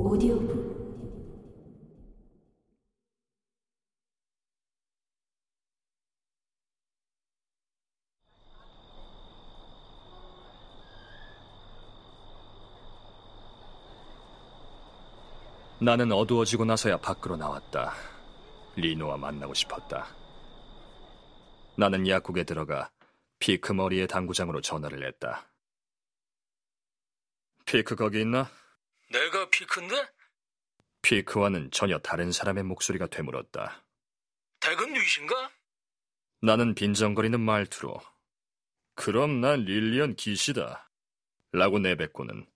오디오북 나는 어두워지고 나서야 밖으로 나왔다. 리노와 만나고 싶었다. 나는 약국에 들어가 피크 머리의 당구장으로 전화를 했다. 피크 거기 있나? 내가 피크인데? 피크와는 전혀 다른 사람의 목소리가 되물었다. 댁은 뉘신가? 나는 빈정거리는 말투로 그럼 난 릴리언 기시다 라고 내뱉고는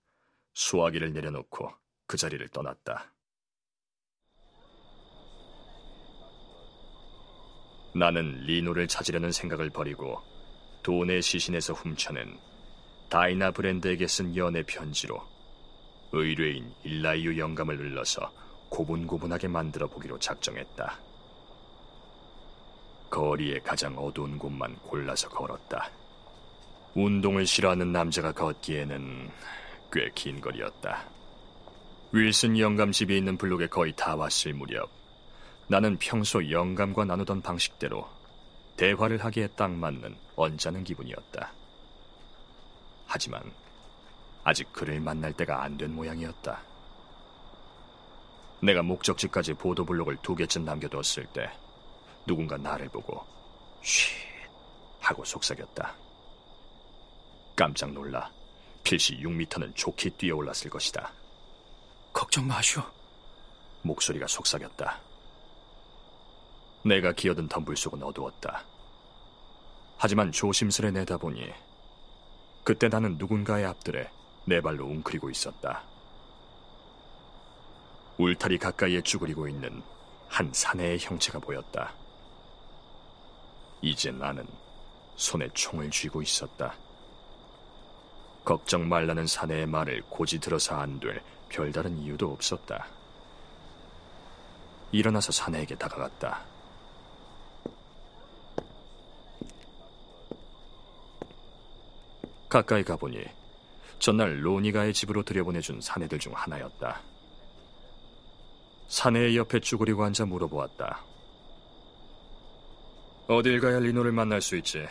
수화기를 내려놓고 그 자리를 떠났다. 나는 리노를 찾으려는 생각을 버리고 돈의 시신에서 훔쳐낸 다이나 브랜드에게 쓴 연애 편지로 의뢰인 일라이유 영감을 눌러서 고분고분하게 만들어 보기로 작정했다. 거리의 가장 어두운 곳만 골라서 걸었다. 운동을 싫어하는 남자가 걷기에는 꽤 긴 거리였다. 윌슨 영감 집이 있는 블록에 거의 다 왔을 무렵 나는 평소 영감과 나누던 방식대로 대화를 하기에 딱 맞는 언짢은 기분이었다. 하지만 아직 그를 만날 때가 안 된 모양이었다. 내가 목적지까지 보도블록을 두 개쯤 남겨두었을 때 누군가 나를 보고 쉿 하고 속삭였다. 깜짝 놀라 필시 6미터는 좋게 뛰어올랐을 것이다. 걱정 마시오. 목소리가 속삭였다. 내가 기어든 덤불 속은 어두웠다. 하지만 조심스레 내다보니 그때 나는 누군가의 앞들에 네 발로 웅크리고 있었다. 울타리 가까이에 쭈그리고 있는 한 사내의 형체가 보였다. 이제 나는 손에 총을 쥐고 있었다. 걱정 말라는 사내의 말을 고지 들어서 안 될 별다른 이유도 없었다. 일어나서 사내에게 다가갔다. 가까이 가보니 전날 로니가의 집으로 들여보내준 사내들 중 하나였다. 사내의 옆에 쭈그리고 앉아 물어보았다. 어딜 가야 리노를 만날 수 있지?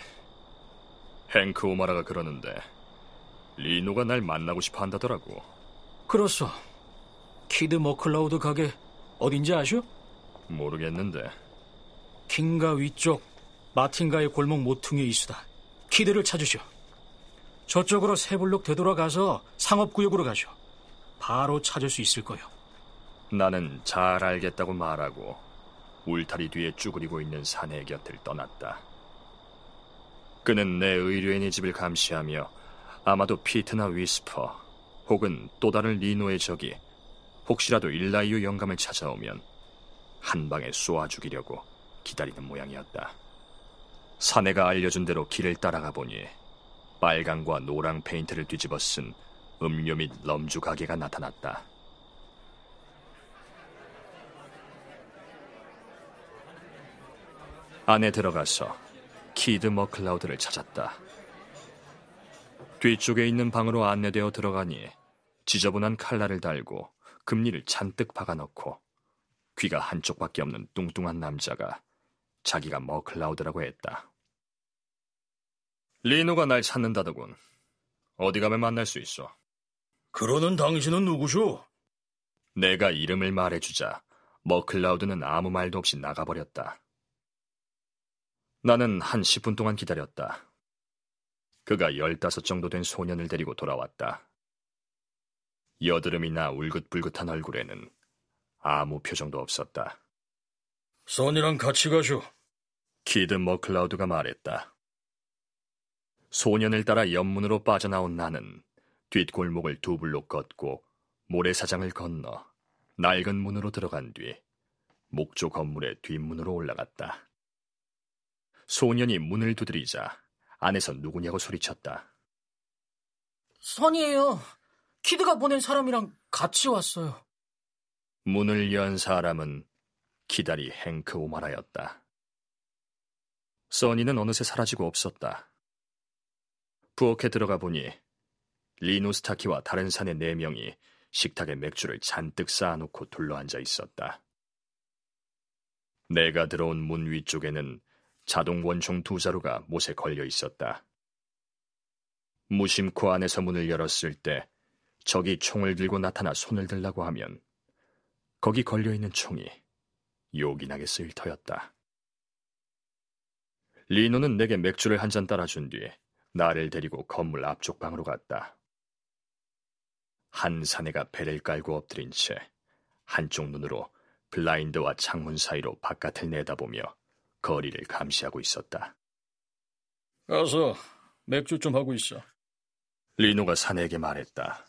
행크 오마라가 그러는데 리노가 날 만나고 싶어 한다더라고. 그렇소. 키드 머클라우드 가게 어딘지 아슈? 모르겠는데 킹가 위쪽 마틴가의 골목 모퉁이에 있수다. 키드를 찾으시오. 저쪽으로 세 블록 되돌아가서 상업구역으로 가시오. 바로 찾을 수 있을 거요. 나는 잘 알겠다고 말하고 울타리 뒤에 쭈그리고 있는 사내의 곁을 떠났다. 그는 내 의뢰인의 집을 감시하며 아마도 피트나 위스퍼 혹은 또 다른 리노의 적이 혹시라도 일라이휴 영감을 찾아오면 한 방에 쏘아 죽이려고 기다리는 모양이었다. 사내가 알려준 대로 길을 따라가 보니 빨강과 노랑 페인트를 뒤집어 쓴 음료 및 럼주 가게가 나타났다. 안에 들어가서 키드 머클라우드를 찾았다. 뒤쪽에 있는 방으로 안내되어 들어가니 지저분한 칼날을 달고 금니를 잔뜩 박아넣고 귀가 한쪽밖에 없는 뚱뚱한 남자가 자기가 머클라우드라고 했다. 리노가 날 찾는다더군. 어디 가면 만날 수 있어. 그러는 당신은 누구쇼? 내가 이름을 말해주자 머클라우드는 아무 말도 없이 나가버렸다. 나는 한 10분 동안 기다렸다. 그가 15 정도 된 소년을 데리고 돌아왔다. 여드름이 나 울긋불긋한 얼굴에는 아무 표정도 없었다. 선이랑 같이 가쇼. 키드 머클라우드가 말했다. 소년을 따라 옆문으로 빠져나온 나는 뒷골목을 두 블록 걷고 모래사장을 건너 낡은 문으로 들어간 뒤 목조 건물의 뒷문으로 올라갔다. 소년이 문을 두드리자 안에서 누구냐고 소리쳤다. 선이에요. 키드가 보낸 사람이랑 같이 왔어요. 문을 연 사람은 기다리 행크 오마라였다. 써니는 어느새 사라지고 없었다. 부엌에 들어가 보니 리노스타키와 다른 사내 네 명이 식탁에 맥주를 잔뜩 쌓아놓고 둘러앉아 있었다. 내가 들어온 문 위쪽에는 자동 원총 두 자루가 못에 걸려 있었다. 무심코 안에서 문을 열었을 때 적이 총을 들고 나타나 손을 들라고 하면 거기 걸려 있는 총이 요긴하게 쓰일 터였다. 리노는 내게 맥주를 한 잔 따라준 뒤에 나를 데리고 건물 앞쪽 방으로 갔다. 한 사내가 배를 깔고 엎드린 채 한쪽 눈으로 블라인드와 창문 사이로 바깥을 내다보며 거리를 감시하고 있었다. 가서 맥주 좀 하고 있어. 리노가 사내에게 말했다.